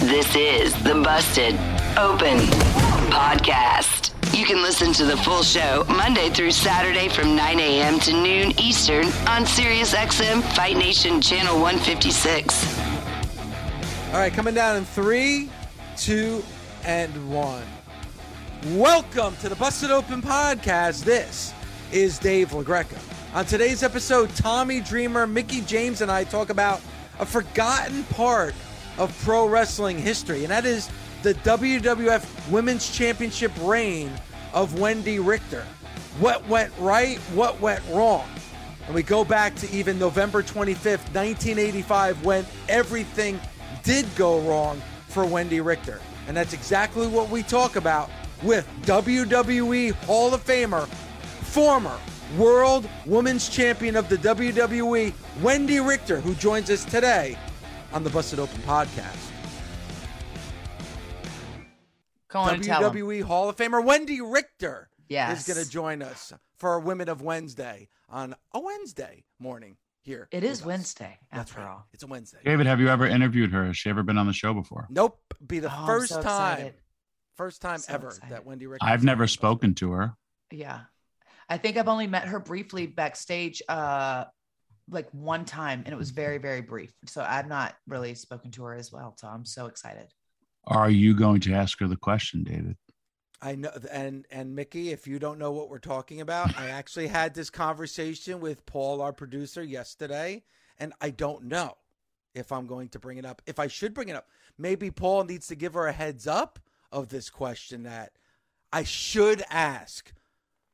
This is the Busted Open Podcast. You can listen to the full show Monday through Saturday from 9 a.m. to noon Eastern on SiriusXM Fight Nation Channel 156. All right, coming down in three, two, and one. Welcome to the Busted Open Podcast. This is Dave LaGreca. On today's episode, Tommy Dreamer, Mickey James, and I talk about a forgotten part of pro wrestling history, and that is the WWF Women's Championship reign of Wendi Richter. What went right? What went wrong? And we go back to even November 25th, 1985, when everything did go wrong for Wendi Richter. And that's exactly what we talk about with WWE Hall of Famer, former World Women's Champion of the WWE, Wendi Richter, who joins us today on the Busted Open podcast. Go on and tell 'em. WWE Hall of Famer Wendi Richter Yes. is going to join us for Women of Wednesday on a Wednesday morning here. It is us. Wednesday, That's after right. all. It's a Wednesday. David, have you ever interviewed her? Has she ever been on the show before? Nope. Be the Oh, first so time, excited. first time So ever excited. that Wendi Richter. I've never spoken to her. Yeah. I think I've only met her briefly backstage, uh, like one time, and it was mm-hmm. very, very brief. So I've not really spoken to her as well. So I'm so excited. Are you going to ask her the question, David? I know, and and Mickey, if you don't know what we're talking about, I actually had this conversation with Paul, our producer, yesterday, and I don't know if I'm going to bring it up. If I should bring it up, maybe Paul needs to give her a heads up of this question that I should ask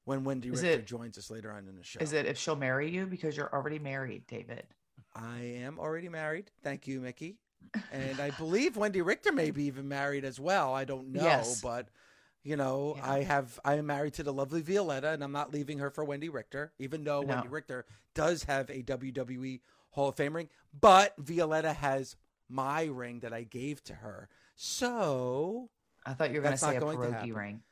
when Wendi Is Richter it- joins us later on in the show. Is it if she'll marry you because you're already married, David? I am already married. Thank you, Mickey. And I believe Wendi Richter may be even married as well. I don't know, Yes. but you know, Yeah. I have I am married to the lovely Violetta, and I'm not leaving her for Wendi Richter, even though No. Wendi Richter does have a WWE Hall of Fame ring. But Violetta has my ring that I gave to her. So I thought you were going to say a pierogi ring.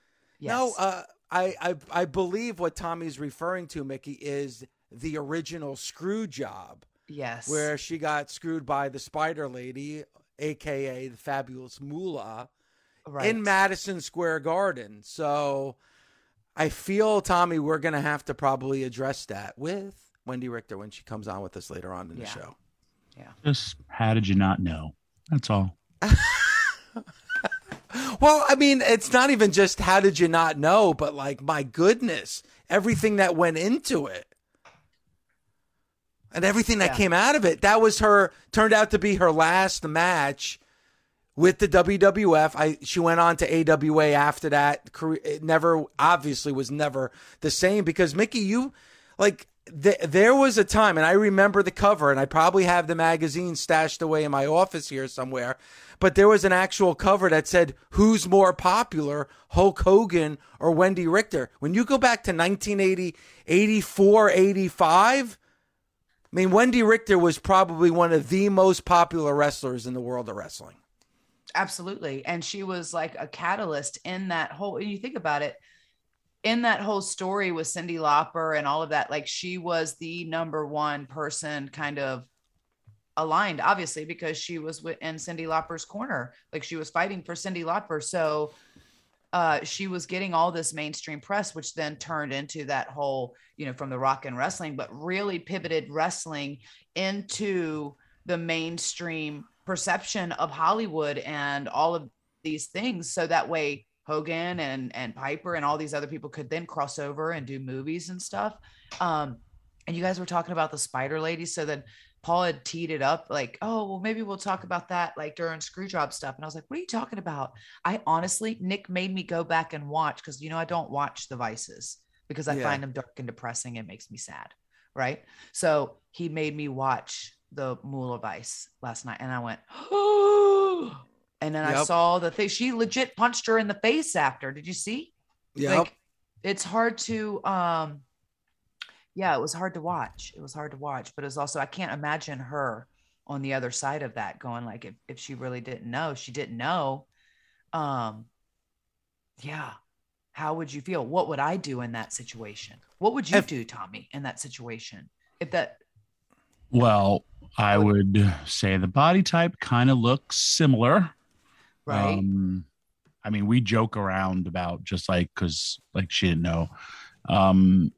no, uh, I, I I believe what Tommy's referring to, Mickey, is the original screw job. yes. where she got screwed by the Spider Lady, aka the Fabulous Moolah, right. in Madison Square Garden. So I feel, Tommy, we're going to have to probably address that with Wendi Richter when she comes on with us later on in the show. Yeah. Just how did you not know? That's all. Well, I mean, it's not even just how did you not know, but like, my goodness, everything that went into it. And everything that Yeah. came out of it. That was her, turned out to be her last match with the WWF. I She went on to AWA after that. It never, obviously, was never the same because, Mickey, you, like, th- there was a time, and I remember the cover, and I probably have the magazine stashed away in my office here somewhere. But there was an actual cover that said, Who's more popular, Hulk Hogan or Wendi Richter? When you go back to 1980, 84, 85, I mean, Wendi Richter was probably one of the most popular wrestlers in the world of wrestling. Absolutely. And she was like a catalyst in that whole, and you think about it, in that whole story with Cyndi Lauper and all of that, like she was the number one person kind of aligned, obviously, because she was in Cyndi Lauper's corner. Like she was fighting for Cyndi Lauper. So uh, she was getting all this mainstream press, which then turned into that whole, you know, from the rock and wrestling, but really pivoted wrestling into the mainstream perception of Hollywood and all of these things. So that way Hogan and and Piper and all these other people could then cross over and do movies and stuff. Um, and you guys were talking about the Spider Lady, so then Paul had teed it up like, oh, well, maybe we'll talk about that like during Screwjob stuff. And I was like, what are you talking about? I honestly, Nick made me go back and watch because you know I don't watch the Vices because I Yeah. find them dark and depressing. It makes me sad, right? So he made me watch the Moolah Vice last night, and I went, oh. And then I saw the thing. She legit punched her in the face after. Did you see? Yep. Like, it's hard to um yeah, it was hard to watch. It was hard to watch, but it's also I can't imagine her on the other side of that going like if, if she really didn't know, she didn't know. Um yeah. How would you feel? What would I do in that situation? What would you If- do, Tommy, in that situation? If that Well, I would say the body type kind of looks similar. right? Um, I mean, we joke around about just like because like she didn't know. Um,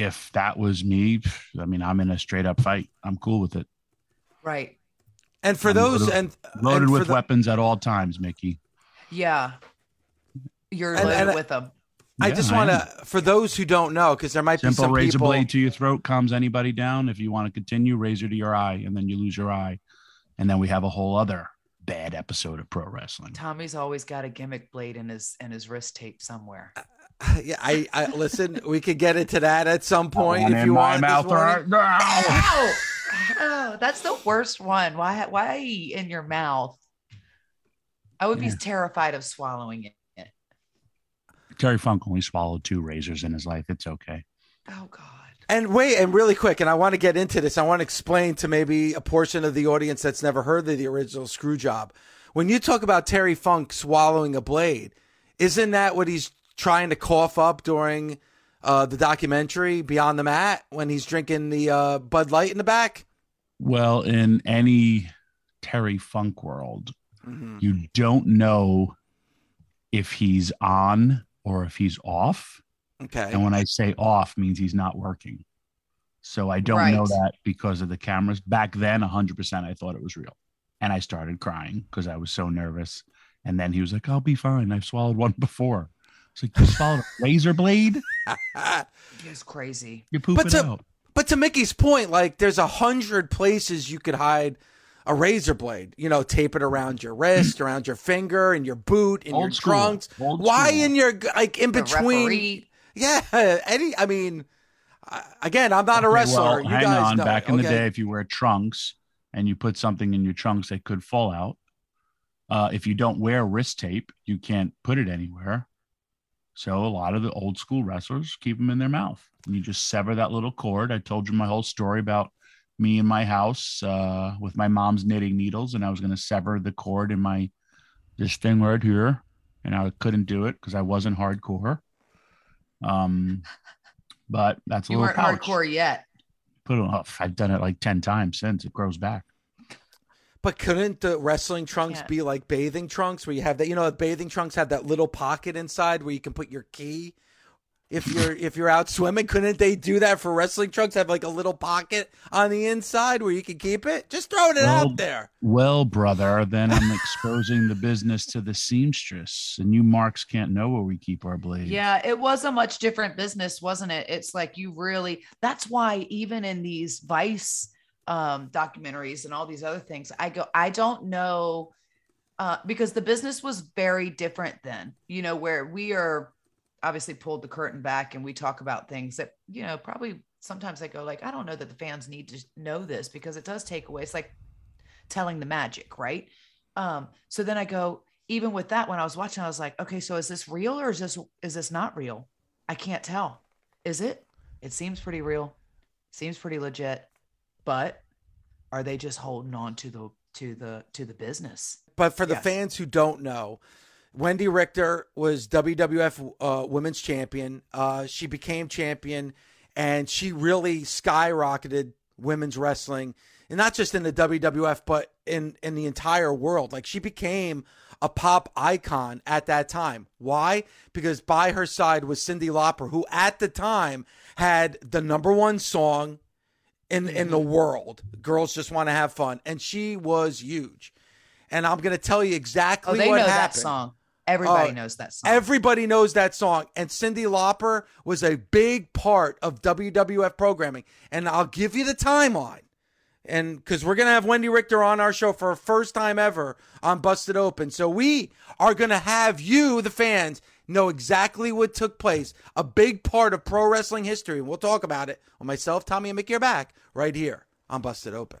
if that was me, I mean, I'm in a straight up fight. I'm cool with it. right. And for I'm those loaded- and Loaded and with the- weapons at all times, Mickey. Yeah. You're And- loaded and- with them. I Yeah, just want to, for those who don't know, because there might be simple some razor people. blade to your throat calms anybody down. If you want to continue, razor to your eye, and then you lose your eye, and then we have a whole other bad episode of pro wrestling. Tommy's always got a gimmick blade in his in his wrist tape somewhere. Yeah, I, I listen. We could get into that at some point point if you my want. this mouth right now. Ow! Ow! That's the worst one. Why why in your mouth? I would be terrified of swallowing it. Terry Funk only swallowed two razors in his life. It's okay. Oh God. And wait, and really quick, and I want to get into this. I want to explain to maybe a portion of the audience that's never heard of the original screw job. When you talk about Terry Funk swallowing a blade, isn't that what he's trying to cough up during uh, the documentary Beyond the Mat when he's drinking the uh, Bud Light in the back? Well, in any Terry Funk world, you don't know if he's on or if he's off. Okay. And when I say off means he's not working. So I don't know that because of the cameras. Back then, 100% I thought it was real. And I started crying because I was so nervous. And then he was like, I'll be fine. I've swallowed one before. It's like, you swallowed a razor blade? It's crazy. You poop But it to- out. But to Mickey's point, like there's a hundred places you could hide a razor blade. You know, tape it around your wrist, around your finger, in your boot, in Old your school. trunks. Old Why school. in your like in The between? referee. Yeah, any. I mean, again, I'm not a wrestler. well, you hang guys on. know. Back in the day, if you wear trunks and you put something in your trunks that could fall out, uh, if you don't wear wrist tape, you can't put it anywhere. So a lot of the old school wrestlers keep them in their mouth. And you just sever that little cord. I told you my whole story about me in my house uh, with my mom's knitting needles, and I was going to sever the cord in my this thing right here, and I couldn't do it because I wasn't hardcore. Um, but that's a You little weren't pouch hardcore yet. put it off. I've done it like 10 times since it grows back. But couldn't the wrestling trunks can't. be like bathing trunks, where you have that? You know, bathing trunks have that little pocket inside where you can put your key. If you're if you're out swimming, couldn't they do that for wrestling trunks? Have like a little pocket on the inside where you can keep it. Just throwing it Well, out there. Well, brother, then I'm exposing the business to the seamstress, and you marks can't know where we keep our blades. Yeah, it was a much different business, wasn't it? It's like you really that's why even in these Vice um documentaries and all these other things, I go, I don't know uh because the business was very different then, you know, where we are obviously pulled the curtain back and we talk about things that, you know, probably sometimes I go like, I don't know that the fans need to know this because it does take away. It's like telling the magic, right? Um, so then I go, even with that, when I was watching, I was like, okay, so is this real or is this is this not real? I can't tell. Is it? It seems pretty real. Seems pretty legit. But are they just holding on to the to the to the business? But for the Yes. fans who don't know, Wendi Richter was WWF uh, Women's Champion. Uh, she became champion, and she really skyrocketed women's wrestling, and not just in the WWF, but in in the entire world. Like she became a pop icon at that time. Why? Because by her side was Cyndi Lauper, who at the time had the number one song in in the mm-hmm. world. Girls just want to have fun, and she was huge. And I'm going to tell you Oh, exactly they what know that happened. song. Everybody Oh, knows that song. Everybody knows that song. And Cyndi Lauper was a big part of WWF programming. And I'll give you the timeline. And because we're going to have Wendi Richter on our show for a first time ever on Busted Open. So we are going to have you, the fans, know exactly what took place. A big part of pro wrestling history. We'll talk about it when myself, Tommy, and Mickey are back right here on Busted Open.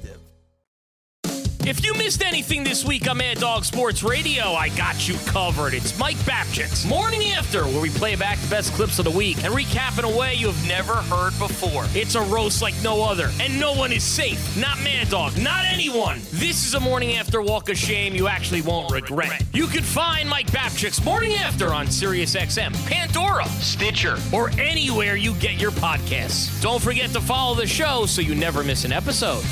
If you missed anything this week on Mad Dog Sports Radio, I got you covered. It's Mike Babchick's Morning After, where we play back the best clips of the week and recap in a way you have never heard before. It's a roast like no other, and no one is safe. Not Mad Dog, not anyone. This is a Morning After walk of shame you actually won't regret. You can find Mike Babchick's Morning After on SiriusXM, Pandora, Stitcher, or anywhere you get your podcasts. Don't forget to follow the show so you never miss an episode.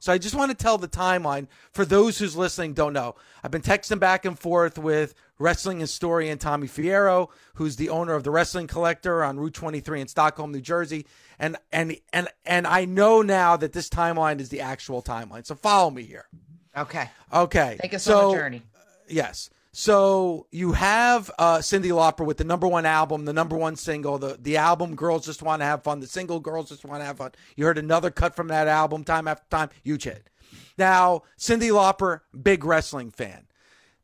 So I just want to tell the timeline for those who's listening don't know. I've been texting back and forth with wrestling historian Tommy Fierro, who's the owner of the Wrestling Collector on Route 23 in Stockholm, New Jersey, and and and and I know now that this timeline is the actual timeline. So follow me here. okay. Okay. Take us so, on a journey. Uh, yes. So you have uh, Cyndi Lauper with the number one album, the number one single, the the album "Girls Just Want to Have Fun," the single "Girls Just Want to Have Fun." You heard another cut from that album, time after time. Huge hit. Now, Cyndi Lauper, big wrestling fan.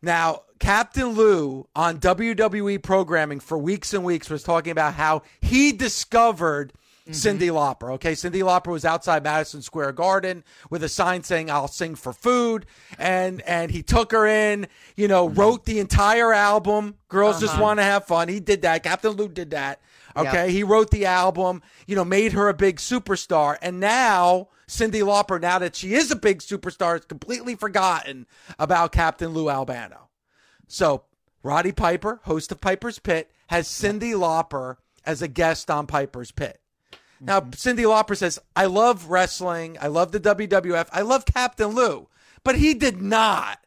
Now, Captain Lou on WWE programming for weeks and weeks was talking about how he discovered Mm-hmm. Cyndi Lauper. Okay, Cyndi Lauper was outside Madison Square Garden with a sign saying "I'll sing for food," and and he took her in. You know, mm-hmm. wrote the entire album. Girls just uh-huh. want to have fun. He did that. Captain Lou did that. Okay, he wrote the album. You know, made her a big superstar, and now. Cyndi Lauper, now that she is a big superstar, has completely forgotten about Captain Lou Albano. So Roddy Piper, host of Piper's Pit, has Cyndi Lauper as a guest on Piper's Pit. Now, Cyndi Lauper says, I love wrestling. I love the WWF. I love Captain Lou. But he did not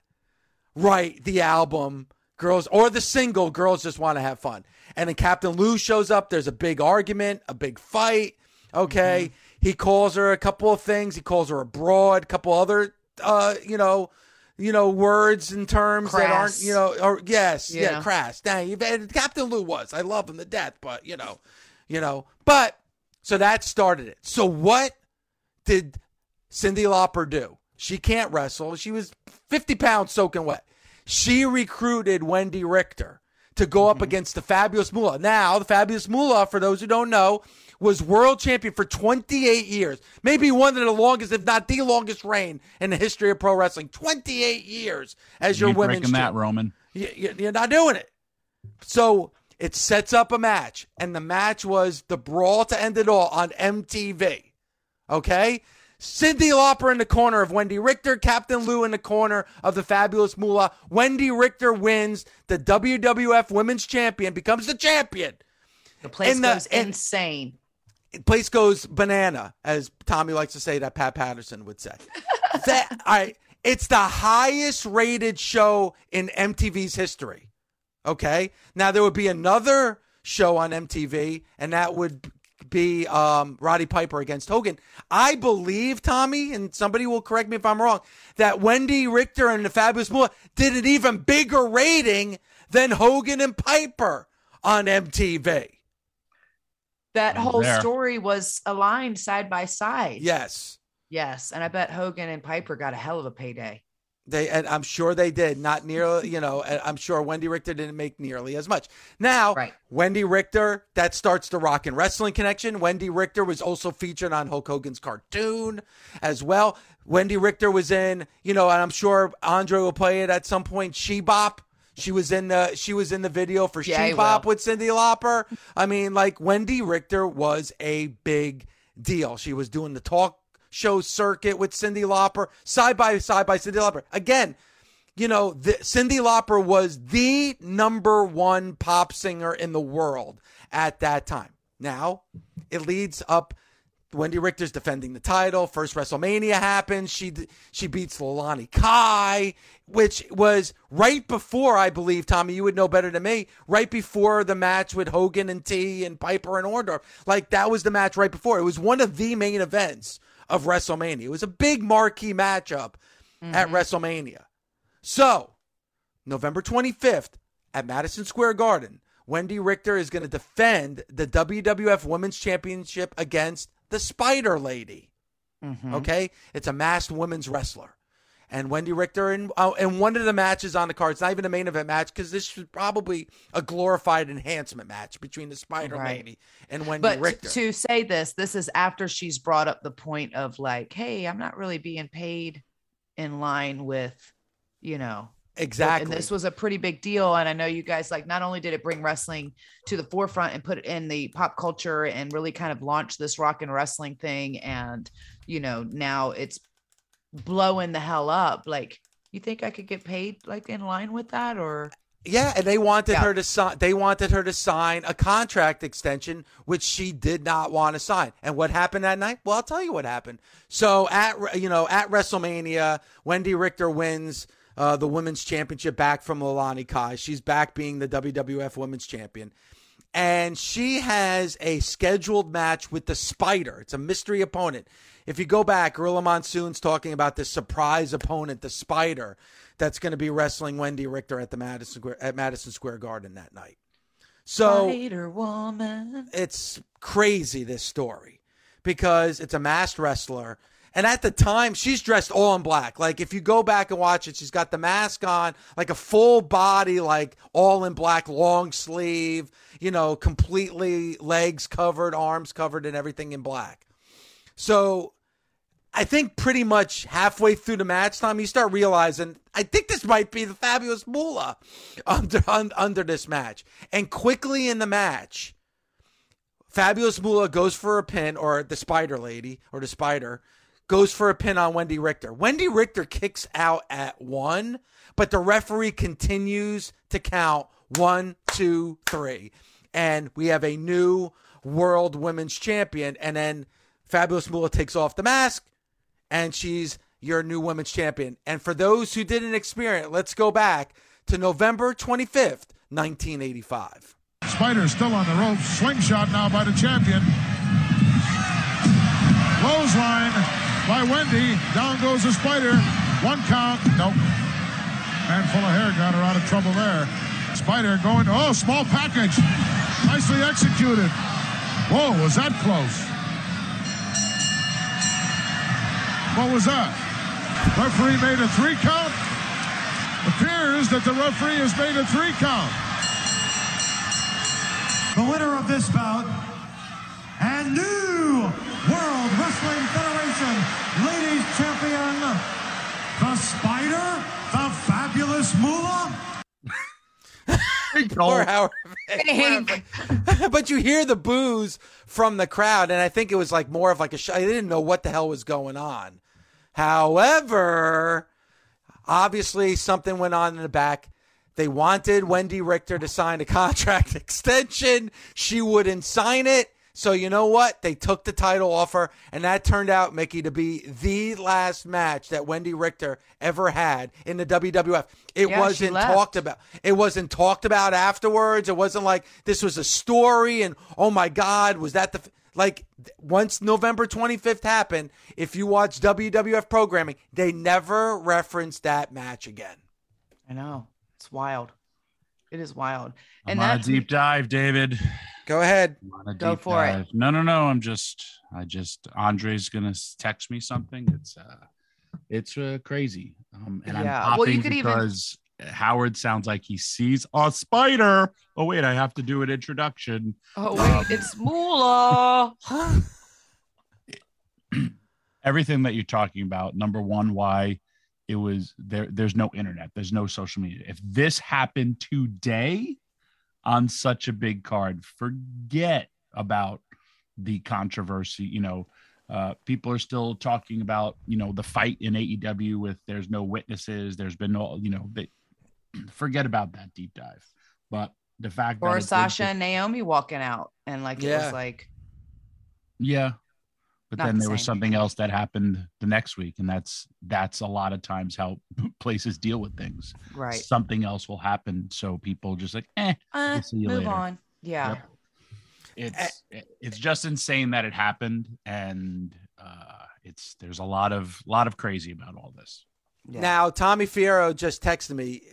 write the album Girls or the single Girls Just Want to Have Fun. And then Captain Lou shows up. There's a big argument, a big fight. Okay. He calls her a couple of things. He calls her a broad, a couple other, uh, you know, you know, words and terms that aren't, you know, or yes, yeah, Yeah. crass. Dang, Captain Lou was. I love him to death, but you know, you know, but so that started it. So what did Cyndi Lauper do? She can't wrestle. She was 50 pounds soaking wet. She recruited Wendi Richter to go up mm-hmm. against the Fabulous Moolah. Now, the Fabulous Moolah, for those who don't know, was world champion for 28 years. Maybe one of the longest, if not the longest reign in the history of pro wrestling. 28 years as You your women's breaking that. Roman. Y- y- You're not doing it. So it sets up a match, and the match was the brawl to end it all on MTV. Okay? Cyndi Lauper in the corner of Wendi Richter, Captain Lou in the corner of the fabulous Moolah. Wendi Richter wins the WWF Women's Champion, becomes the champion. The place and the- goes and- insane. Place goes banana, as Tommy likes to say that Pat Patterson would say. that right, it's the highest rated show in MTV's history. Okay. Now there would be another show on MTV, and that would be um, Roddy Piper against Hogan. I believe Tommy, and somebody will correct me if I'm wrong, that Wendi Richter and the Fabulous Moolah did an even bigger rating than Hogan and Piper on MTV. That I'm whole there. story was aligned side by side. Yes. Yes. And I bet Hogan and Piper got a hell of a payday. They and I'm sure they did not nearly. You know, I'm sure Wendi Richter didn't make nearly as much. Now, Right. Wendi Richter that starts the Rock and Wrestling connection. Wendi Richter was also featured on Hulk Hogan's cartoon as well. Wendi Richter was in, you know, and I'm sure Andre will play it at some point. She Bop. She was in the she was in the video for Yeah, She Bop with Cyndi Lauper. I mean, like Wendi Richter was a big deal. She was doing the talk show circuit with Cyndi Lauper, side by side by Cyndi Lauper. Again, you know, the, Cyndi Lauper was the number one pop singer in the world at that time. Now, it leads up. Wendi Richter's defending the title. First WrestleMania happens. She she beats Leilani Kai, which was right before I believe Tommy. You would know better than me. Right before the match with Hogan and T and Piper and Orndorff. Like that was the match right before. It was one of the main events of WrestleMania. It was a big marquee matchup at mm-hmm. WrestleMania. So, November 25th at Madison Square Garden, Wendi Richter is going to defend the WWF Women's Championship against the Spider Lady. Mm-hmm. Okay? It's a masked women's wrestler. And Wendi Richter in, uh, in one of the matches on the card, it's not even a main event match because this is probably a glorified enhancement match between the Spider Right. Lady and Wendi But t- to say this, this is after she's brought up the point of like, hey, I'm not really being paid in line with, you know, exactly. And this was a pretty big deal. And I know you guys like not only did it bring wrestling to the forefront and put it in the pop culture and really kind of launch this rock and wrestling thing. And, you know, now it's blowing the hell up. Like, you think I could get paid like in line with that or Yeah, and they wanted Yeah. her to sign. They wanted her to sign a contract extension, which she did not want to sign. And what happened that night? Well, I'll tell you what happened. So at you know at WrestleMania, Wendi Richter wins uh, the women's championship back from Leilani Kai. She's back being the WWF Women's Champion, and she has a scheduled match with the Spider. It's a mystery opponent. If you go back, Gorilla Monsoon's talking about this surprise opponent, the Spider, that's going to be wrestling Wendi Richter at the Madison Square, at Madison Square Garden that night. So Spider Woman? it's crazy this story because it's a masked wrestler and at the time she's dressed all in black like if you go back and watch it she's got the mask on like a full body like all in black long sleeve you know completely legs covered arms covered and everything in black so I think pretty much halfway through the match Tom, you start realizing I think this might be the fabulous Moolah under un, under this match. And quickly in the match, Fabulous Moolah goes for a pin, or the Spider Lady, or the Spider goes for a pin on Wendi Richter. Wendi Richter kicks out at one, but the referee continues to count one, two, three, and we have a new world women's champion. And then Fabulous Moolah takes off the mask and she's your new women's champion. And for those who didn't experience let's go back to November 25th, 1985. Spider still on the ropes. Slingshot now by the champion. Clothesline by Wendi. Down goes the Spider. One count. Nope. Man full of hair got her out of trouble there. Spider going. Oh, small package. Nicely executed. Whoa, was that close? What was that? Referee made a three count. Appears that the referee has made a three count. the winner of this bout and new World Wrestling Federation Ladies Champion, the Spider, the Fabulous Moolah. Or however, but you hear the boos from the crowd, and I think it was like more of like a. Sh- I didn't know what the hell was going on. However, obviously something went on in the back. They wanted Wendi Richter to sign a contract extension. She wouldn't sign it. So you know what? They took the title off her, and that turned out, Mickey, to be the last match that Wendi Richter ever had in the WWF. It Yeah, wasn't talked about. It wasn't talked about afterwards. It wasn't like this was a story and oh my God, was that the f-" like once November 25th happened, if you watch WWF programming, they never referenced that match again. I know. It's wild. It is wild. I'm And on a deep dive, David. Go ahead. I'm on a Go deep for it. No, no, no. I'm just, I just, Andre's gonna text me something. It's, uh, it's uh, crazy. Um, and Yeah. I'm Well, you popping could even- because Howard sounds like he sees a spider. Oh wait, I have to do an introduction. Oh wait, it's Moolah. Everything that you're talking about. Number one, why it was there. There's no internet. There's no social media. If this happened today on such a big card, forget about the controversy. You know, uh, people are still talking about you know the fight in AEW with there's no witnesses. There's been no you know they forget about that deep dive. But the fact that Or it Sasha and Naomi walking out and like it was like Yeah. But Not then the there was something else that happened the next week. And that's that's a lot of times how places deal with things. right. Something else will happen. So people just like, eh, Uh, we'll see you move later. on. Yeah. Yep. It's it's just insane that it happened. And uh it's there's a lot of lot of crazy about all this. Yeah. Now, Tommy Fierro just texted me,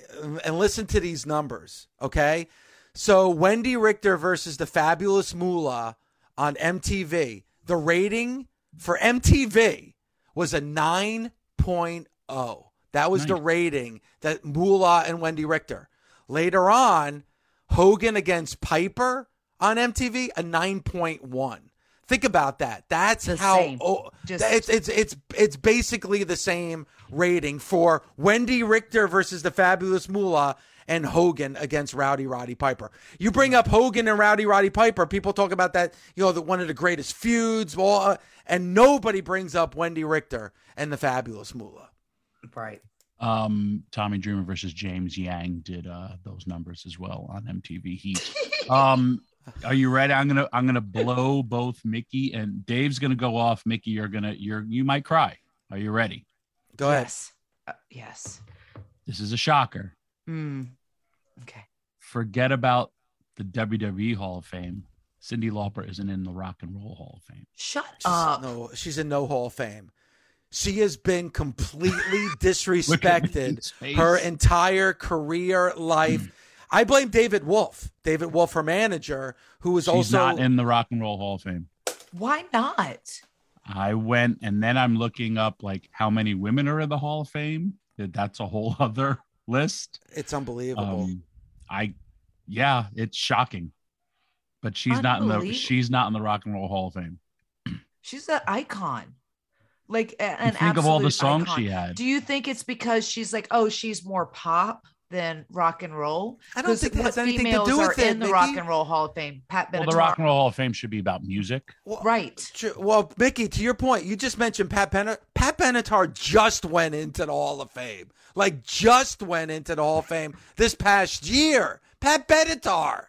and listen to these numbers, okay? So, Wendi Richter versus the Fabulous Moolah on MTV. The rating for MTV was a 9.0. That was the rating that Moolah and Wendi Richter. Later on, Hogan against Piper on MTV, a 9.1. Think about that. That's The how oh, Just- it's it's it's it's basically the same rating for Wendi Richter versus the Fabulous Moolah and Hogan against Rowdy Roddy Piper. You bring up Hogan and Rowdy Roddy Piper, people talk about that, you know, the, one of the greatest feuds, all, uh, and nobody brings up Wendi Richter and the Fabulous Moolah. Right. Um, Tommy Dreamer versus James Yang did uh those numbers as well on MTV Heat. um, are you ready? I'm gonna I'm gonna blow both Mickey and Dave's gonna go off. Mickey, you're gonna you're you might cry. Are you ready? Go ahead. Yes. Uh, yes. This is a shocker. Mm. Okay. Forget about the WWE Hall of Fame. Cyndi Lauper isn't in the Rock and Roll Hall of Fame. Shut She's, up. no, she's in no Hall of Fame. She has been completely disrespected her entire career life. I blame David Wolff, David Wolff, her manager, who was She's also not in the Rock and Roll Hall of Fame. Why not? I went and then I'm looking up like how many women are in the Hall of Fame. That's a whole other list. It's unbelievable. Um, I, yeah, it's shocking, but she's not in the she's not in the Rock and Roll Hall of Fame. She's an icon. Like a- You an think of all the songs icon. she had. Do you think it's because she's like, oh, she's more pop than rock and roll? I don't think that has anything to females do are with it, in the Mickey. Rock and Roll Hall of Fame. Pat Well, the Rock and Roll Hall of Fame should be about music. Well, Right. Tr- Well, Mickey, to your point, you just mentioned Pat Benatar. Pat Benatar just went into the Hall of Fame. Like, just went into the Hall of Fame this past year. Pat Benatar.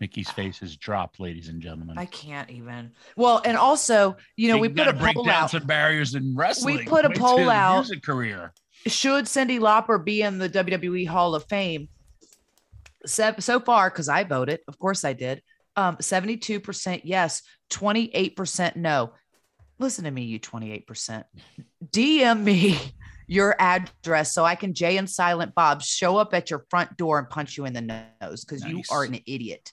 Mickey's face has dropped, ladies and gentlemen. I can't even. Well, and also, you know, we put gotta a break poll down out. some barriers in wrestling. We put a poll out. Music career. Should Cyndi Lauper be in the WWE Hall of Fame? So, so far, because I voted, of course I did. Um, 72% yes, 28% no. Listen to me, you 28%. DM me your address so I can Jay and Silent Bob show up at your front door and punch you in the nose because you are an idiot.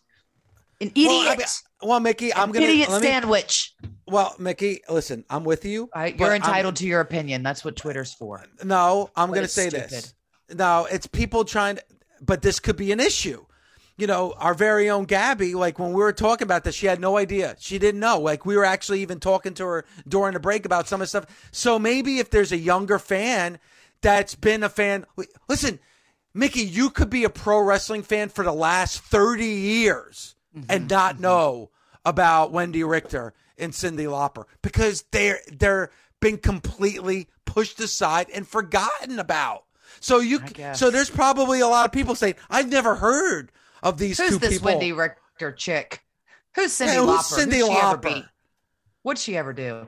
An idiot. Well, I mean, well, Mickey, I'm gonna idiot let me- sandwich. Well, Mickey, listen, I'm with you. I, you're I'm- entitled to your opinion. That's what Twitter's for. No, I'm going to say stupid. this. No, it's people trying to, but this could be an issue. You know, our very own Gabby, like when we were talking about this, she had no idea. She didn't know. Like we were actually even talking to her during the break about some of the stuff. So maybe if there's a younger fan that's been a fan, listen, Mickey, you could be a pro wrestling fan for the last 30 years Mm-hmm. and not mm-hmm. know about Wendi Richter and Cyndi Lauper because they're they're been completely pushed aside and forgotten about. So you so there's probably a lot of people saying I've never heard of these Who's two this people. Wendi Richter chick? Who's Cyndi Yeah, who's Lauper? Cyndi ever Lauper? What'd she ever do?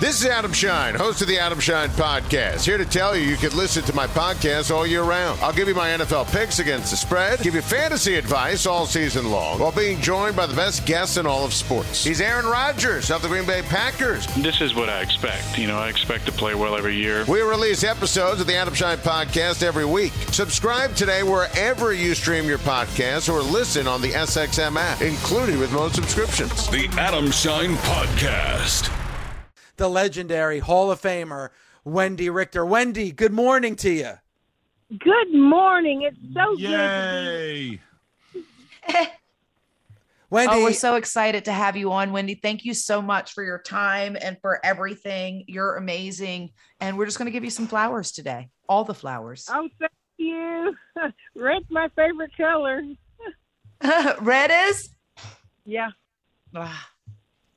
This is Adam Schein, host of the Adam Schein Podcast. Here to tell you you can listen to my podcast all year round. I'll give you my NFL picks against the spread, give you fantasy advice all season long, while being joined by the best guests in all of sports. He's Aaron Rodgers of the Green Bay Packers. This is what I expect. You know, I expect to play well every year. We release episodes of the Adam Schein Podcast every week. Subscribe today wherever you stream your podcast or listen on the SXM app, included with most subscriptions. The Adam Schein Podcast. The legendary Hall of Famer, Wendi Richter. Wendi, good morning to you. Good morning. It's so good. Yay. Wendi, Oh, we're so excited to have you on, Wendi. Thank you so much for your time and for everything. You're amazing. And we're just going to give you some flowers today. All the flowers. Oh, thank you. Red's my favorite color. Red is? Yeah. Ah,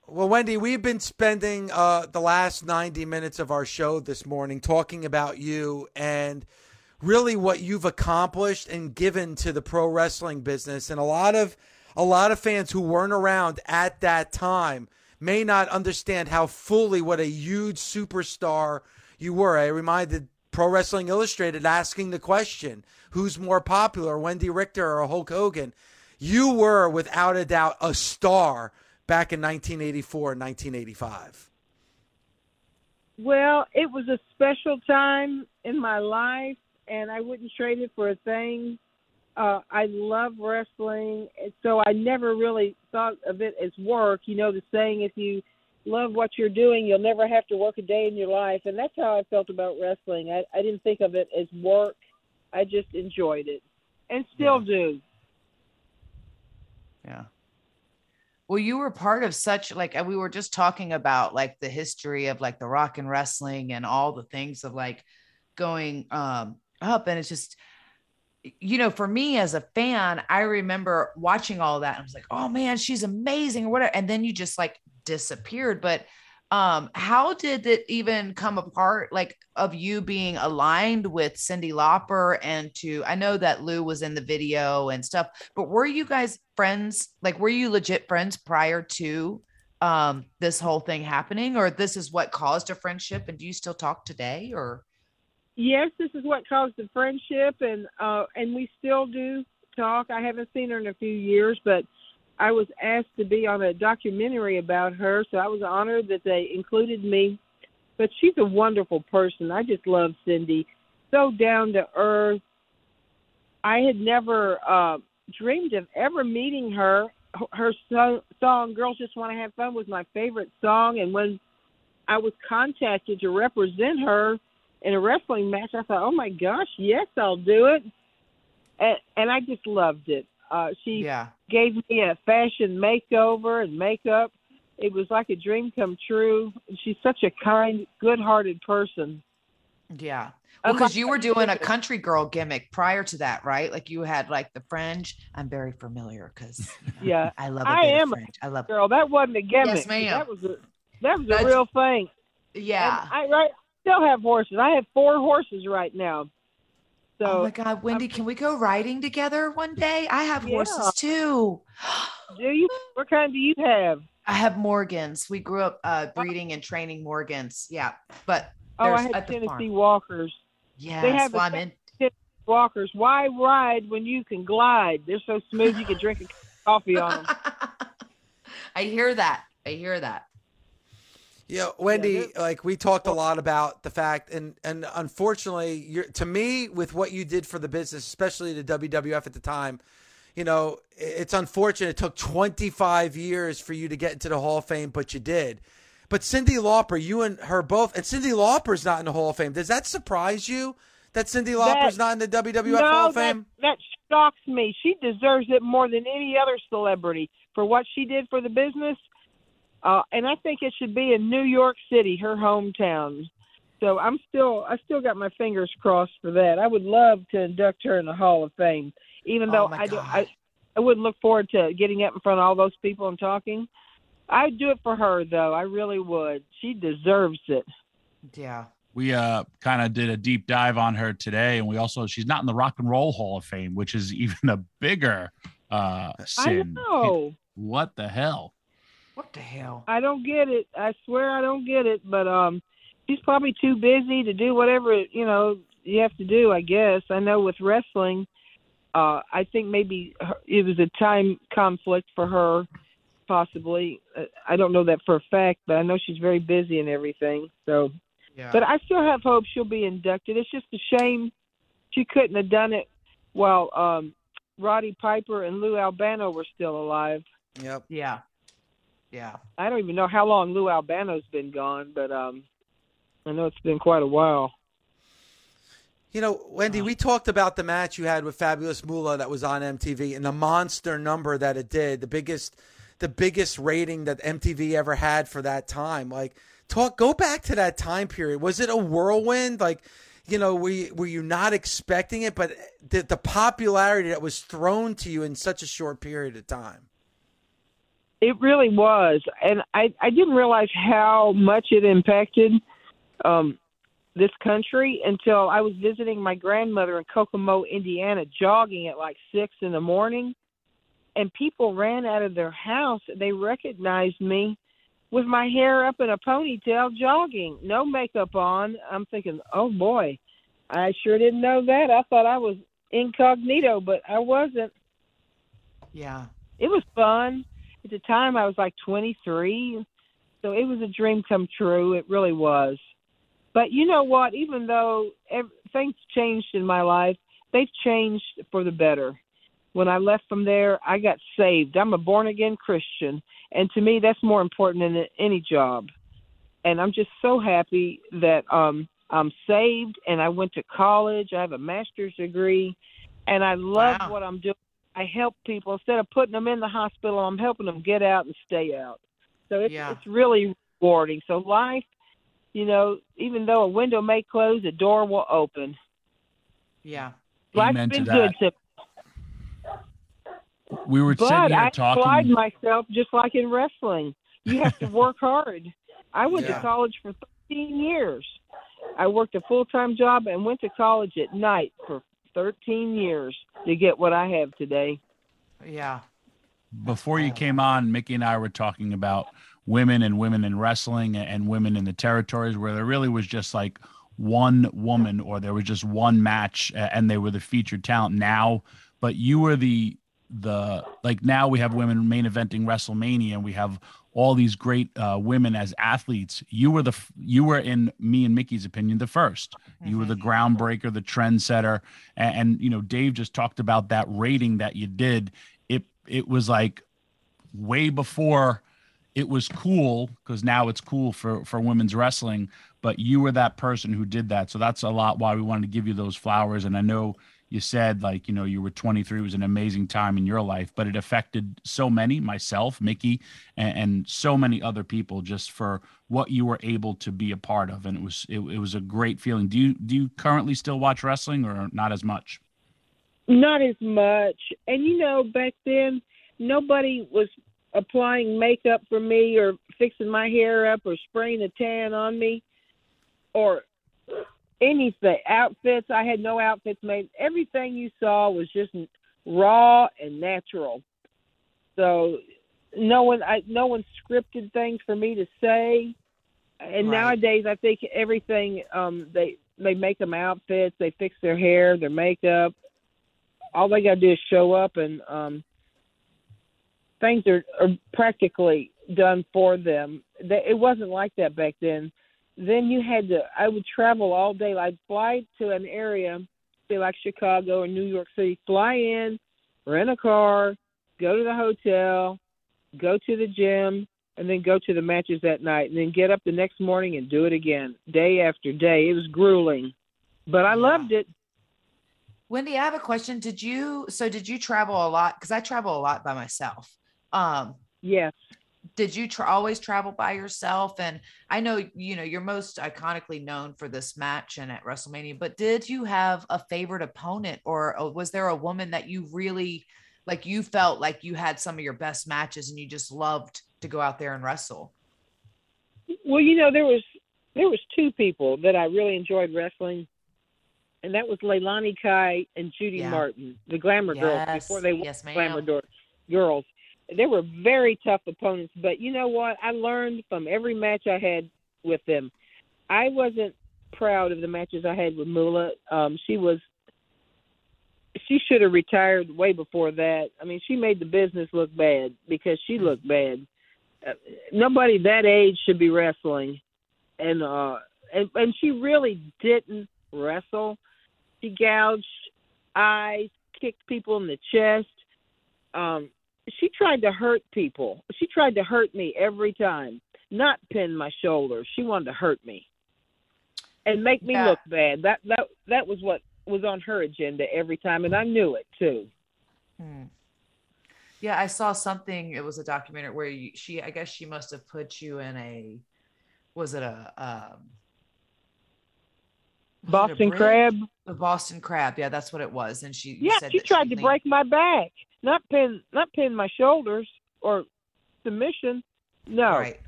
Well, Wendi, we've been spending uh, the last 90 minutes of our show this morning talking about you and really what you've accomplished and given to the pro wrestling business. And a lot of a lot of fans who weren't around at that time may not understand how fully what a huge superstar you were. I reminded Pro Wrestling Illustrated asking the question, who's more popular, Wendi Richter or Hulk Hogan? You were without a doubt a star back in 1984 and 1985. Well, it was a special time in my life, and I wouldn't trade it for a thing. Uh, I love wrestling, and so I never really thought of it as work. You know, the saying, if you love what you're doing, you'll never have to work a day in your life. And that's how I felt about wrestling. I, I didn't think of it as work, I just enjoyed it, and still do. Yeah. Well, you were part of such like and we were just talking about like the history of like the rock and wrestling and all the things of like going um up and it's just you know, for me as a fan, I remember watching all that I was like, "Oh man, she's amazing" or whatever. And then you just like disappeared, but um how did it even come apart like of you being aligned with Cyndi Lauper and to I know that Lou was in the video and stuff but were you guys friends like were you legit friends prior to um this whole thing happening or this is what caused a friendship and do you still talk today or yes, this is what caused the friendship, and uh, and we still do talk. I haven't seen her in a few years, but I was asked to be on a documentary about her, so I was honored that they included me. But she's a wonderful person. I just love Cyndi. So down to earth. I had never uh, dreamed of ever meeting her. Her so- song "Girls Just Want to Have Fun" was my favorite song, and when I was contacted to represent her in a wrestling match, I thought, "Oh my gosh, yes, I'll do it," and, and I just loved it. Uh, she yeah gave me a fashion makeover and makeup. It was like a dream come true. She's such a kind, good-hearted person. yeah Um, because you were doing a country girl gimmick prior to that right like you had like the fringe I'm very familiar because Yeah, I love a I am a fringe I love girl. That wasn't a gimmick. Yes, ma'am. That was a that was a That's- real thing. yeah And I right still have horses. I have four horses right now. So oh my God, Wendi, can we go riding together one day? I have Yeah. horses too. do you? What kind do you have? I have Morgans. We grew up uh, breeding and training Morgans. Yeah, but Oh, there's I had Tennessee farm. Walkers. Yes, they have well, I'm in. Tennessee Walkers. Why ride when you can glide? They're so smooth you can drink a coffee on them. I hear that. I hear that. Yeah, Wendi, they're- like we talked a lot about the fact, and and unfortunately, to me with what you did for the business, especially the WWF at the time. You know, it's unfortunate it took 25 years for you to get into the Hall of Fame, but you did. But Cyndi Lauper, you and her both, and Cyndi Lauper's not in the Hall of Fame. Does that surprise you that Cyndi Lauper's not in the WWF no, Hall of that- Fame? That, shocks me. She deserves it more than any other celebrity for what she did for the business. Uh, and I think it should be in New York City, her hometown. So I'm still, I still got my fingers crossed for that. I would love to induct her in the Hall of Fame, even though Oh, I, do, God. I, I wouldn't look forward to getting up in front of all those people and talking. I'd do it for her, though. I really would. She deserves it. Yeah. We uh kind of did a deep dive on her today, and we also she's not in the Rock and Roll Hall of Fame, which is even a bigger uh I know. What the hell? What the hell? I don't get it. I swear I don't get it. But um, she's probably too busy to do whatever you know you have to do. I guess. I know with wrestling, uh, I think maybe her, it was a time conflict for her, possibly. Uh, I don't know that for a fact, but I know she's very busy and everything. So, Yeah. but I still have hope she'll be inducted. It's just a shame she couldn't have done it while um, Roddy Piper and Lou Albano were still alive. Yep. Yeah. Yeah. I don't even know how long Lou Albano's been gone, but um, I know it's been quite a while. You know, Wendi, we talked about the match you had with Fabulous Moolah that was on MTV and the monster number that it did, the biggest the biggest rating that MTV ever had for that time. Like talk go back to that time period. Was it a whirlwind? Like, you know, were you, were you not expecting it, but the the popularity that was thrown to you in such a short period of time. It really was, and I I didn't realize how much it impacted um, this country until I was visiting my grandmother in Kokomo, Indiana, jogging at like six in the morning, and people ran out of their house. They recognized me with my hair up in a ponytail, jogging, no makeup on. I'm thinking, oh boy, I sure didn't know that. I thought I was incognito, but I wasn't. Yeah. It was fun. At the time, I was like 23, so it was a dream come true. It really was. But you know what? Even though ev- things changed in my life, they've changed for the better. When I left from there, I got saved. I'm a born again Christian, and to me, that's more important than any job. And I'm just so happy that um, I'm saved, and I went to college. I have a master's degree, and I love Wow. what I'm doing. I help people instead of putting them in the hospital. I'm helping them get out and stay out. So it's Yeah. it's really rewarding. So life, you know, even though a window may close, a door will open. Yeah. Life's Amen to been that. good to We were but sitting here I talking. I applied myself just like in wrestling. You have to work hard. I went Yeah. to college for 13 years. I worked a full time job and went to college at night for 13 years to get what I have today. Yeah. before you came on, Mickey and I were talking about women and women in wrestling and women in the territories where there really was just like one woman or there was just one match and they were the featured talent now but you were the the like now we have women main eventing WrestleMania and we have all these great uh, women as athletes. You were the you were in me and Mickey's opinion the first. You were the groundbreaker the trendsetter. And, and you know Dave just talked about that rating that you did. It it was like way before it was cool because now it's cool for for women's wrestling but you were that person who did that. So that's a lot why we wanted to give you those flowers. And i know you said like you know you were 23 it was an amazing time in your life but it affected so many myself mickey and, and so many other people just for what you were able to be a part of and it was it, it was a great feeling do you do you currently still watch wrestling or not as much Not as much. And you know, back then, nobody was applying makeup for me or fixing my hair up or spraying a tan on me or anything. Outfits, I had no outfits made. Everything you saw was just raw and natural. So no one I no one scripted things for me to say. And Right. nowadays I think everything um they they make them outfits, they fix their hair, their makeup. All they got to do is show up and um things are, are practically done for them. They, it wasn't like that back then. Then you had to. I would travel all day. I'd fly to an area, say like Chicago or New York City. Fly in, rent a car, go to the hotel, go to the gym, and then go to the matches that night, and then get up the next morning and do it again, day after day. It was grueling, but I loved it. Wendi, I have a question. Did you so did you travel a lot? Because I travel a lot by myself. Um, Yes. Did you tra- always travel by yourself? And I know you know you're most iconically known for this match and at WrestleMania, but did you have a favorite opponent, or uh, was there a woman that you really like? You felt like you had some of your best matches, and you just loved to go out there and wrestle. Well, you know, there was there was two people that I really enjoyed wrestling, and that was Leilani Kai and Judy Yeah. Martin, the Glamour Girls, before they were yes. Glamour Girls. They were very tough opponents, but you know what? I learned from every match I had with them. I wasn't proud of the matches I had with Moolah. Um, she was she should have retired way before that. I mean, she made the business look bad because she looked bad. Uh, nobody that age should be wrestling, and uh, and and she really didn't wrestle. She gouged eyes, kicked people in the chest. Um, she tried to hurt people. She tried to hurt me every time, not pin my shoulder. She wanted to hurt me and make me Yeah. look bad. That that that was what was on her agenda every time, and I knew it too. Hmm. Yeah, I saw something. It was a documentary where you, she, I guess she must have put you in a, was it a, um, was it a Boston? Crab. The Boston Crab. Yeah, that's what it was. And she, Yeah, said she tried to leaned- break my back, not pin not pin my shoulders or submission. No, Right.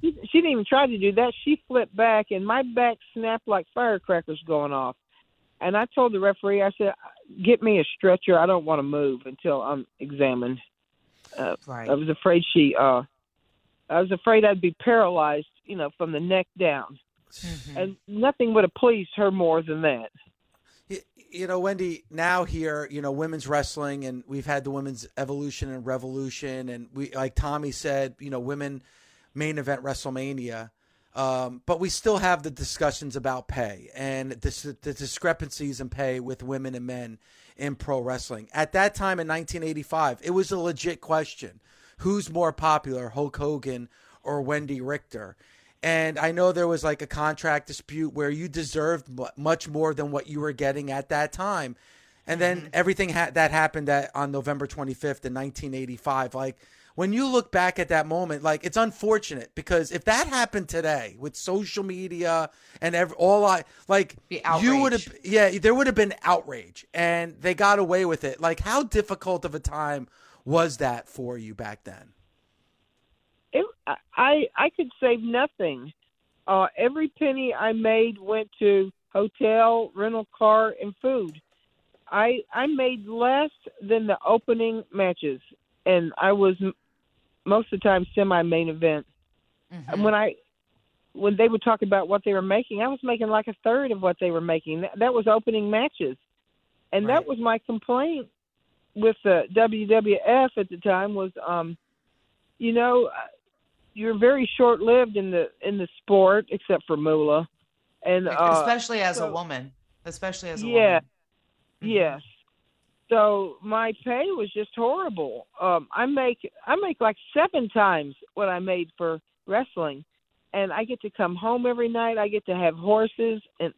she, she didn't even try to do that. She flipped back, and my back snapped like firecrackers going off. And I told the referee, I said, "Get me a stretcher. I don't want to move until I'm examined." Uh, Right. I was afraid she. uh I was afraid I'd be paralyzed, you know, from the neck down, Mhm. and nothing would have pleased her more than that. You know, Wendi, now here, you know, women's wrestling, and we've had the women's evolution and revolution, and we, like Tommy said, you know, women main event WrestleMania. Um, but we still have the discussions about pay and this, the discrepancies in pay with women and men in pro wrestling. At that time in 1985, it was a legit question who's more popular, Hulk Hogan or Wendi Richter? And I know there was like a contract dispute where you deserved much more than what you were getting at that time. And then mm-hmm. everything ha- that happened at, on November 25th in 1985, like when you look back at that moment, like it's unfortunate because if that happened today with social media and every, all I like, you would have, yeah, there would have been outrage and they got away with it. Like, how difficult of a time was that for you back then? It, I I could save nothing. Uh, every penny I made went to hotel, rental car, and food. I I made less than the opening matches, and I was most of the time semi main event. Mhm. And when I when they would talk about what they were making, I was making like a third of what they were making. That, that was opening matches, and Right. that was my complaint with the WWF at the time was, um, you know, you're very short lived in the in the sport, except for Moolah, and uh, especially as a woman, especially as a yeah, woman. yes. So my pay was just horrible. Um, I make I make like seven times what I made for wrestling, and I get to come home every night. I get to have horses and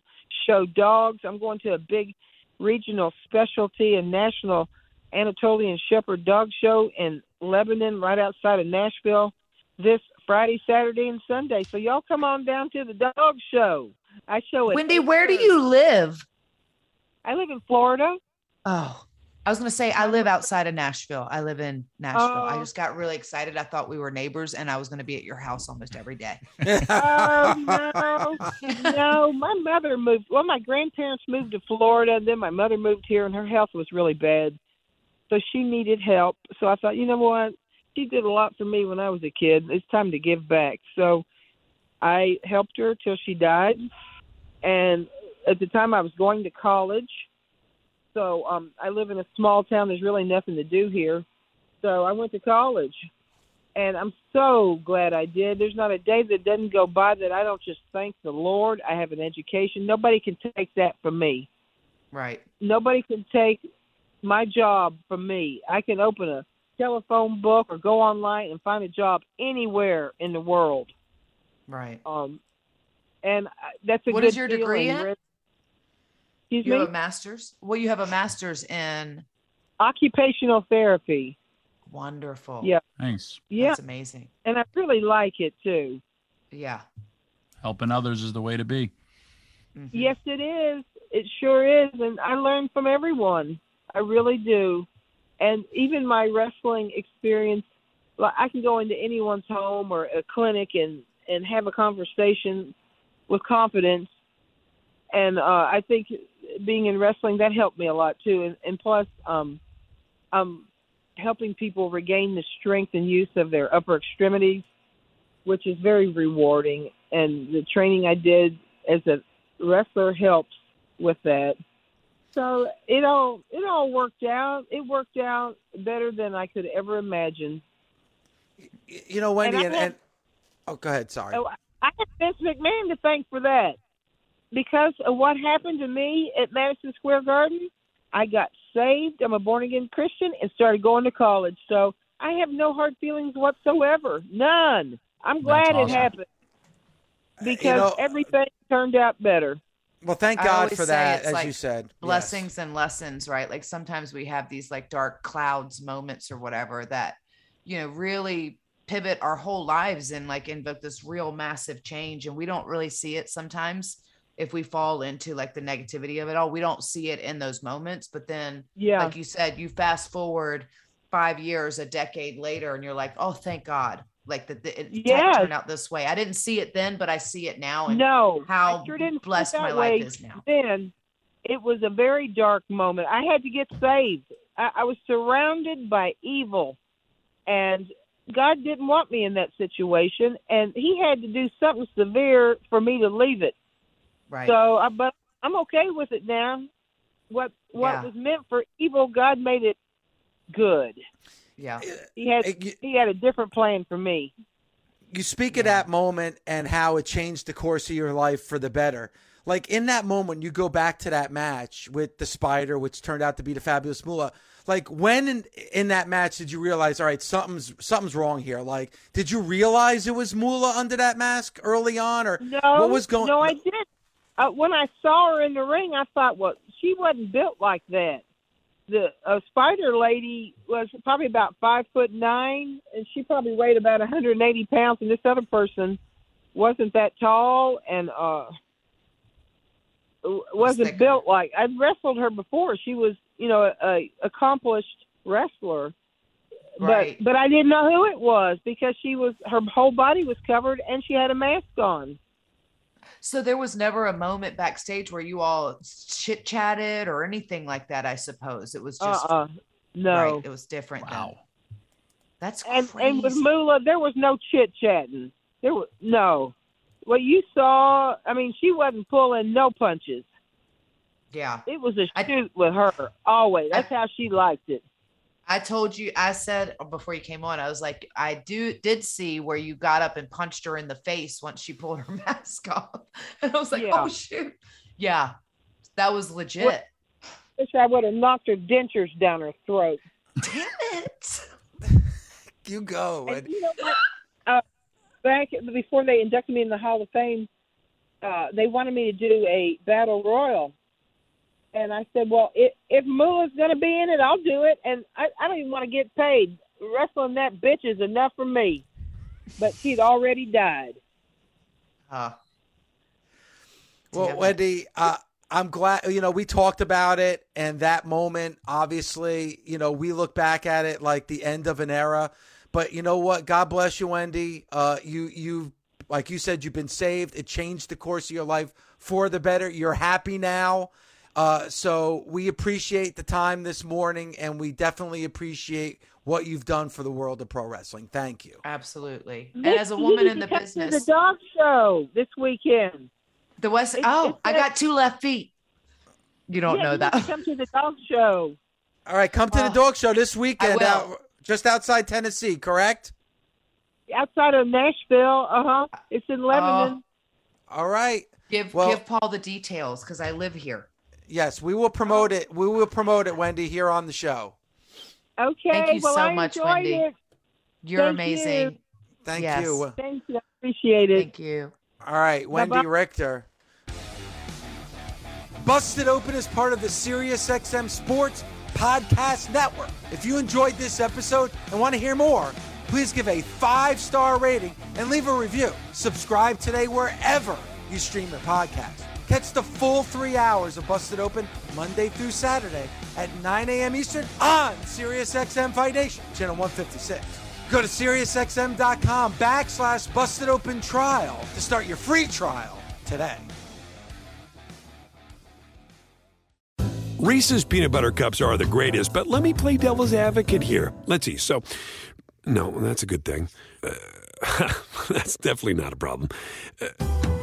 show dogs. I'm going to a big regional specialty and national Anatolian Shepherd Dog Show in Lebanon, right outside of Nashville, this Friday, Saturday, and Sunday. So y'all come on down to the dog show. I show it. Wendi, where do you live? I live in Florida. Oh, I was going to say, I live outside of Nashville. I live in Nashville. I Oh. just got really excited. I thought we were neighbors and I was going to be at your house almost every day. Oh no, no! My mother moved. Well, my grandparents moved to Florida, and then my mother moved here, and her health was really bad, so she needed help. So I thought, you know what? She did a lot for me when I was a kid. It's time to give back. So I helped her till she died, and at the time I was going to college. So um, I live in a small town. There's really nothing to do here. So I went to college and I'm so glad I did. There's not a day that doesn't go by that I don't just thank the Lord. I have an education. Nobody can take that from me. Right. Nobody can take my job from me. I can open a telephone book or go online and find a job anywhere in the world. Right. Um, and that's a What good is your degree in? Excuse You me. have a master's? Well, you have a master's in. Occupational therapy. Wonderful. Yeah. Nice. Yeah, That's amazing. and I really like it too. Yeah. Helping others is the way to be. Mhm. Yes, it is. It sure is, and I learn from everyone. I really do, and even my wrestling experience. Like I can go into anyone's home or a clinic and and have a conversation with confidence, and uh, I think being in wrestling that helped me a lot too. And, and plus, um, I'm helping people regain the strength and use of their upper extremities, which is very rewarding. And the training I did as a wrestler helps with that. So it all it all worked out. It worked out better than I could ever imagine. You know, Wendi, And and, have- and oh, go ahead. Sorry. Oh, I have Vince McMahon to thank for that. Because of what happened to me at Madison Square Garden, I got saved. I'm a born again Christian and started going to college. So I have no hard feelings whatsoever. None. I'm glad That's it happened uh, because know- everything turned out better. Well, thank God for that, as like you said. Yes. blessings and lessons, right? Like sometimes we have these like dark clouds moments or whatever that, you know, really pivot our whole lives and like invoke this real massive change. And we don't really see it sometimes if we fall into like the negativity of it all. We don't see it in those moments. But then, Yeah. like you said, you fast forward five years, a decade later, and you're like, oh, thank God. Like that it Yes. turned out this way. I didn't see it then, but I see it now. And no, how sure blessed my life is now. Then it was a very dark moment. I had to get saved. I, I was surrounded by evil, and God didn't want me in that situation, and He had to do something severe for me to leave it. Right. So, I, but I'm okay with it now. What what Yeah. was meant for evil, God made it good. Yeah. He had It- you- He had a different plan for me. you speak of that moment and how it changed the course of your life for the better. Like in that moment, you go back to that match with the Spider, which turned out to be the Fabulous Moolah. Like when in, in that match did you realize, all right, something's something's wrong here? Like, did you realize it was Moolah under that mask early on, or No, what was going? No, I did. Uh, when I saw her in the ring, I thought, well, she wasn't built like that. The uh, spider lady was probably about five foot nine, and she probably weighed about 180 pounds. And this other person wasn't that tall and uh wasn't built like. I'd wrestled her before. She was, you know, a, a accomplished wrestler. Right. But but I didn't know who it was because she was her whole body was covered and she had a mask on. So there was never a moment backstage where you all chit chatted or anything like that. I suppose it was just uh-uh. No. right. It was different. Then. That's and crazy. and with Moolah, there was no chit chatting. There was no. What you saw, I mean, she wasn't pulling no punches. yeah. It was a I- shoot with her always. That's how she liked it. I told you. I said before you came on. I was like, I do did see where you got up and punched her in the face once she pulled her mask off, and I was like, Yeah. oh shoot. Yeah, that was legit. Wish I would have knocked her dentures down her throat. Damn it. you go. And you know what? Uh, back before they inducted me in the Hall of Fame, uh, they wanted me to do a battle royal, and I said, "Well, if, if Moolah's going to be in it, I'll do it." And I, I don't even want to get paid. Wrestling that bitch is enough for me. But she'd already died. Uh, Well, Damn it. Wendi, uh, I'm glad, you know, we talked about it and that moment, obviously, you know, we look back at it like the end of an era. But you know what? God bless you, Wendi. Uh, you, you, like you said, you've been saved. It changed the course of your life for the better. You're happy now. Uh, so we appreciate the time this morning and we definitely appreciate what you've done for the world of pro wrestling. Thank you. absolutely. And as a woman in the business, the dog show this weekend. the West. It's- Oh, it's I got two left feet. You don't yeah, know you that. Come to the dog show. All right. Come to the Oh, dog show this weekend, out, just outside Tennessee, correct? outside of Nashville. Uh huh. It's in Lebanon. All right. Give Well- give Paul the details because I live here. Yes, we will promote it. We will promote it, Wendi, here on the show. okay. Thank you well, so I much, Wendi. It. You're Thank amazing. you. Thank Yes. you. Thank you. I appreciate it. Thank you. All right, Wendi Bye-bye. Richter. Busted Open is part of the SiriusXM Sports Podcast Network. If you enjoyed this episode and want to hear more, please give a five star rating and leave a review. Subscribe today wherever you stream your podcast. Catch the full three hours of Busted Open Monday through Saturday at 9 a.m. Eastern on SiriusXM Fight Nation, channel 156. Go to SiriusXM.com backslash Busted Open Trial to start your free trial today. Reese's peanut butter cups are the greatest, but let me play devil's advocate here. Let's see. So, no, that's a good thing. Uh, that's definitely not a problem. Uh,